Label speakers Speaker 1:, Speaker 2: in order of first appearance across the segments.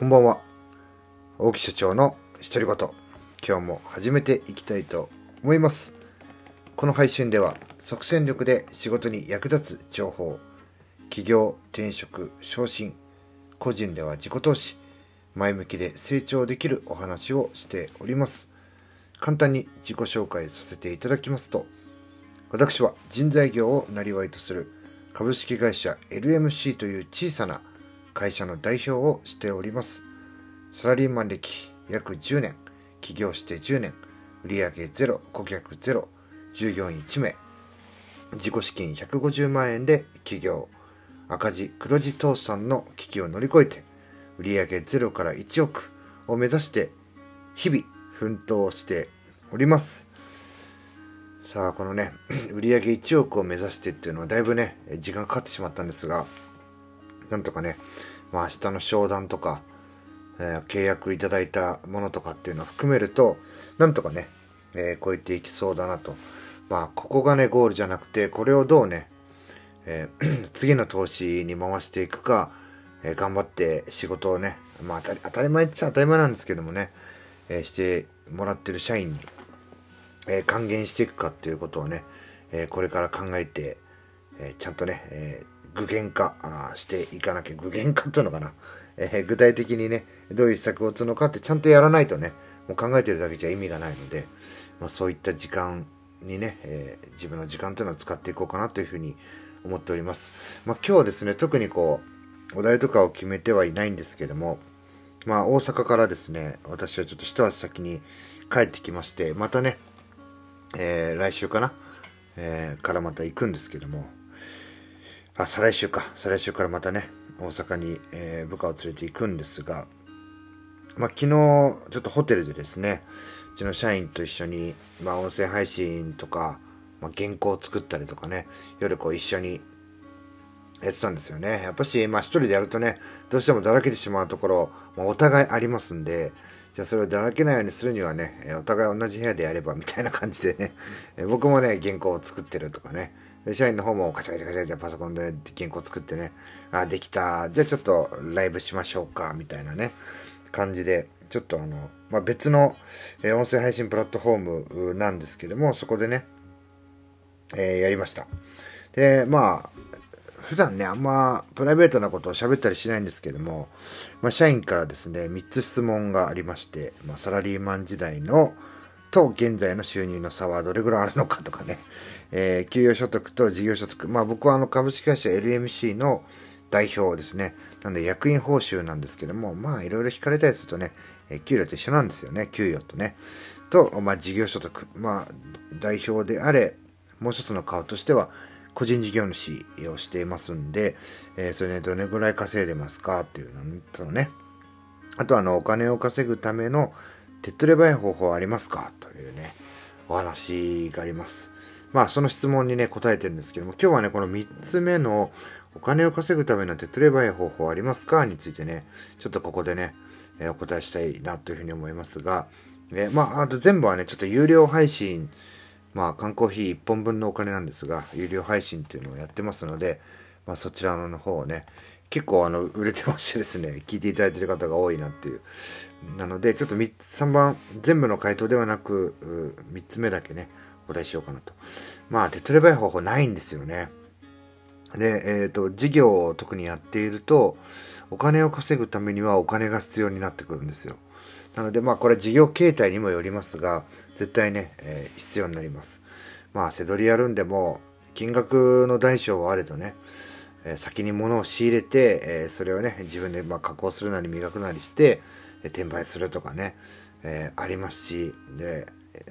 Speaker 1: こんばんは。大木社長の独り言今日も始めていきたいと思います。この配信では即戦力で仕事に役立つ情報起業転職昇進個人では自己投資前向きで成長できるお話をしております。簡単に自己紹介させていただきますと私は人材業を生りとする株式会社 LMC という小さな会社の代表をしております。サラリーマン歴約10年、起業して10年、売上ゼロ、顧客ゼロ、従業員1名、自己資金150万円で起業、赤字黒字倒産の危機を乗り越えて、売上ゼロから1億を目指して日々奮闘しております。さあ、このね、売上1億を目指してっていうのはだいぶね、時間かかってしまったんですが、なんとかね、まあ、明日の商談とか、えー、契約いただいたものとかっていうのを含めると、なんとかね、えー、超えていきそうだなと。まあ、ここがね、ゴールじゃなくて、これをどうね、えー、次の投資に回していくか、え頑張って仕事をね、まあ当たり、当たり前っちゃ当たり前なんですけどもね、えしてもらってる社員に、え還元していくかっていうことをね、えこれから考えて、えちゃんとね、え具現化していかなきゃ、具現化っていうのかな。えー、具体的にね、どういう施策を打つのかってちゃんとやらないとね、もう考えてるだけじゃ意味がないので、まあ、そういった時間にね、えー、自分の時間というのを使っていこうかなというふうに思っております。まあ、今日はですね、特にこう、お題とかを決めてはいないんですけども、まあ、大阪からですね、私はちょっと一足先に帰ってきまして、またね、えー、来週かな、えー、からまた行くんですけども、あ、再来週か。再来週からまたね、大阪に、えー、部下を連れて行くんですが、まあ、昨日、ちょっとホテルでですね、うちの社員と一緒に、まあ、音声配信とか、まあ、原稿を作ったりとかね、夜こう一緒にやってたんですよね。やっぱし、まあ一人でやるとね、どうしてもだらけてしまうところ、まあ、お互いありますんで、じゃあそれをだらけないようにするにはね、お互い同じ部屋でやればみたいな感じでね、僕もね、原稿を作ってるとかね、社員の方もカチャカチャカチャカチャパソコンで原稿作ってね、あ、できた。じゃあちょっとライブしましょうか、みたいなね、感じで、ちょっとあの、まあ、別の、え音声配信プラットフォームなんですけども、そこでね、えー、やりました。で、まあ、普段ね、あんまプライベートなことを喋ったりしないんですけども、まあ、社員からですね、3つ質問がありまして、まあ、サラリーマン時代の、と現在の収入の差はどれぐらいあるのかとかね、えー、給与所得と事業所得。まあ僕はあの株式会社 LMC の代表ですね。なんで役員報酬なんですけども、まあいろいろ聞かれたりするとね、えー、給料と一緒なんですよね。給与とね。と、まあ事業所得。まあ代表であれ、もう一つの顔としては、個人事業主をしていますんで、えー、それね、どれぐらい稼いでますかっていうのとね。あとあの、お金を稼ぐための手っ取り早い方法ありますか？というね、お話があります。まあ、その質問にね、答えてるんですけども、今日はね、この3つ目のお金を稼ぐための手っ取り早い方法ありますか？についてね、ちょっとここでね、えー、お答えしたいなというふうに思いますが、えー、まあ、あと全部はね、ちょっと有料配信、まあ、缶コーヒー1本分のお金なんですが、有料配信っていうのをやってますので、まあ、そちらの方をね、結構あの売れてましてですね、聞いていただいてる方が多いなっていう。なので、ちょっと3番、全部の回答ではなく、3つ目だけね、お答えしようかなと。まあ、手っ取り早い方法ないんですよね。で、えっ、ー、と、事業を特にやっていると、お金を稼ぐためにはお金が必要になってくるんですよ。なので、まあ、これ事業形態にもよりますが、絶対ね、えー、必要になります。まあ、せどりやるんでも、金額の大小はあれとね、え先に物を仕入れて、えそれをね、自分でま加工するなり磨くなりして、え転売するとかね、えありますし、で、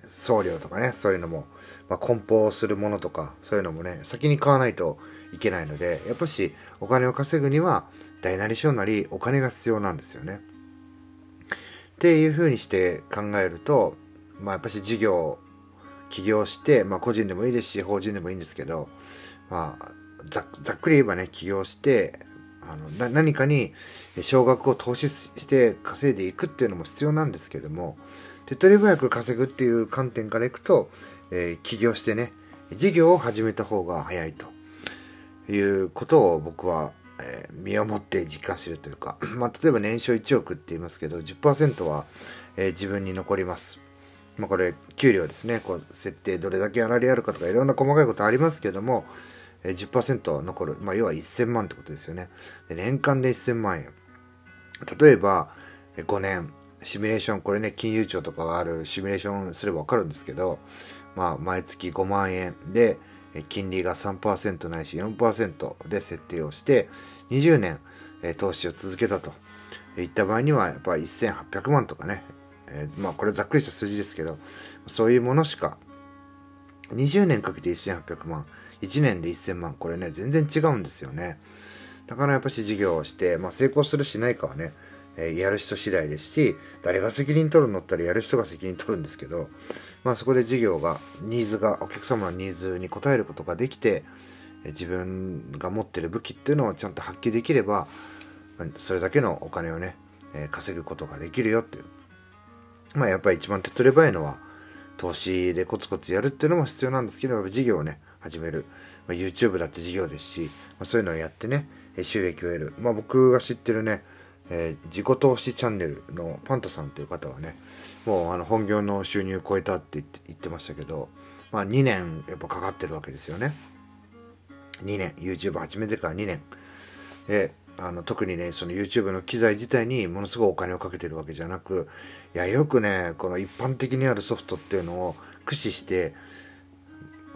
Speaker 1: 送料とかね、そういうのも、まあ、梱包するものとか、そういうのもね、先に買わないといけないので、やっぱしお金を稼ぐには、大なり小なりお金が必要なんですよね。っていうふうにして考えると、まあ、やっぱし事業、起業して、まあ、個人でもいいですし、法人でもいいんですけど、まあ、ざっくり言えばね、起業して、あの何かに少額を投資して稼いでいくっていうのも必要なんですけども、手っ取り早く稼ぐっていう観点からいくと、えー、起業してね、事業を始めた方が早いということを僕はえー、身をもって実感してるというか、まあ、例えば年商1億って言いますけど10%は、えー、自分に残ります。まあ、これ給料ですねこう設定どれだけ粗利あるかとかいろんな細かいことありますけども、えー、10%残る、まあ、要は1000万ってことですよね。年間で1000万円。例えば5年。シミュレーションこれね金融庁とかがある。シミュレーションすれば分かるんですけど、まあ、毎月5万円。で金利が3%ないし4%で設定をして20年投資を続けたと。いった場合にはやっぱり1800万とかね、えー、まあこれざっくりした数字ですけどそういうものしか20年かけて1800万。1年で1000万。これね全然違うんですよね。だからやっぱし事業をして、まあ、成功するしないかはね、え、やる人次第ですし誰が責任取るのったらやる人が責任取るんですけどまあ、そこで事業がニーズがお客様のニーズに応えることができて自分が持ってる武器っていうのをちゃんと発揮できればそれだけのお金をね稼ぐことができるよっていう。まあやっぱり一番手っ取り早いのは投資でコツコツやるっていうのも必要なんですけど事業をね始める、まあ、YouTube だって事業ですし、まあ、そういうのをやってね収益を得る。まあ僕が知ってるねえー、自己投資チャンネルのパンタさんという方はねもうあの本業の収入を超えたって言ってましたけど、まあ、2年やっぱかかってるわけですよね。2年。YouTube 始めてから2年。であの特にねその YouTube の機材自体にものすごいお金をかけてるわけじゃなくいやよくねこの一般的にあるソフトっていうのを駆使して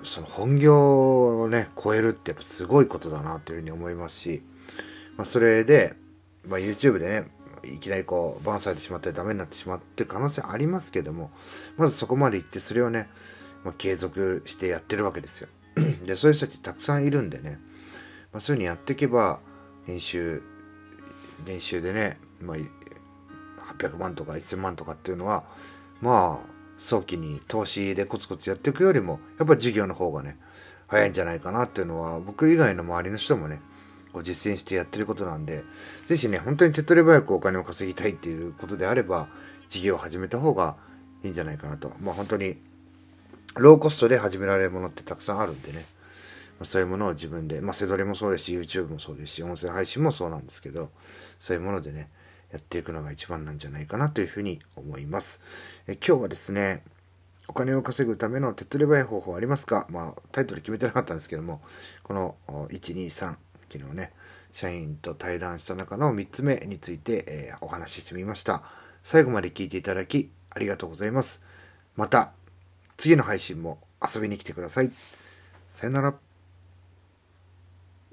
Speaker 1: その本業をね超えるってやっぱすごいことだなというふうに思いますし、まあ、それでまあ、YouTube でねいきなりこうバンされてしまったりダメになってしまって可能性ありますけどもまずそこまで行ってそれをね、まあ、継続してやってるわけですよ。でそういう人たちたくさんいるんでね、まあ、そういうふうにやっていけば練習練習でね、まあ、800万とか1000万とかっていうのはまあ早期に投資でコツコツやっていくよりもやっぱ授業の方がね早いんじゃないかなっていうのは僕以外の周りの人もねこう実践してやってることなんで、ぜひね、本当に手っ取り早くお金を稼ぎたいっていうことであれば、事業を始めた方がいいんじゃないかなと。まあ本当に、ローコストで始められるものってたくさんあるんでね、まあ、そういうものを自分で、まあ、せどりもそうですし、YouTube もそうですし、音声配信もそうなんですけど、そういうものでね、やっていくのが一番なんじゃないかなというふうに思います。え今日はですね、お金を稼ぐための手っ取り早い方法ありますか？まあ、タイトル決めてなかったんですけども、この1、2、3、昨日ね社員と対談した中の3つ目について、えー、お話ししてみました。最後まで聞いていただきありがとうございます。また次の配信も遊びに来てください。さよなら。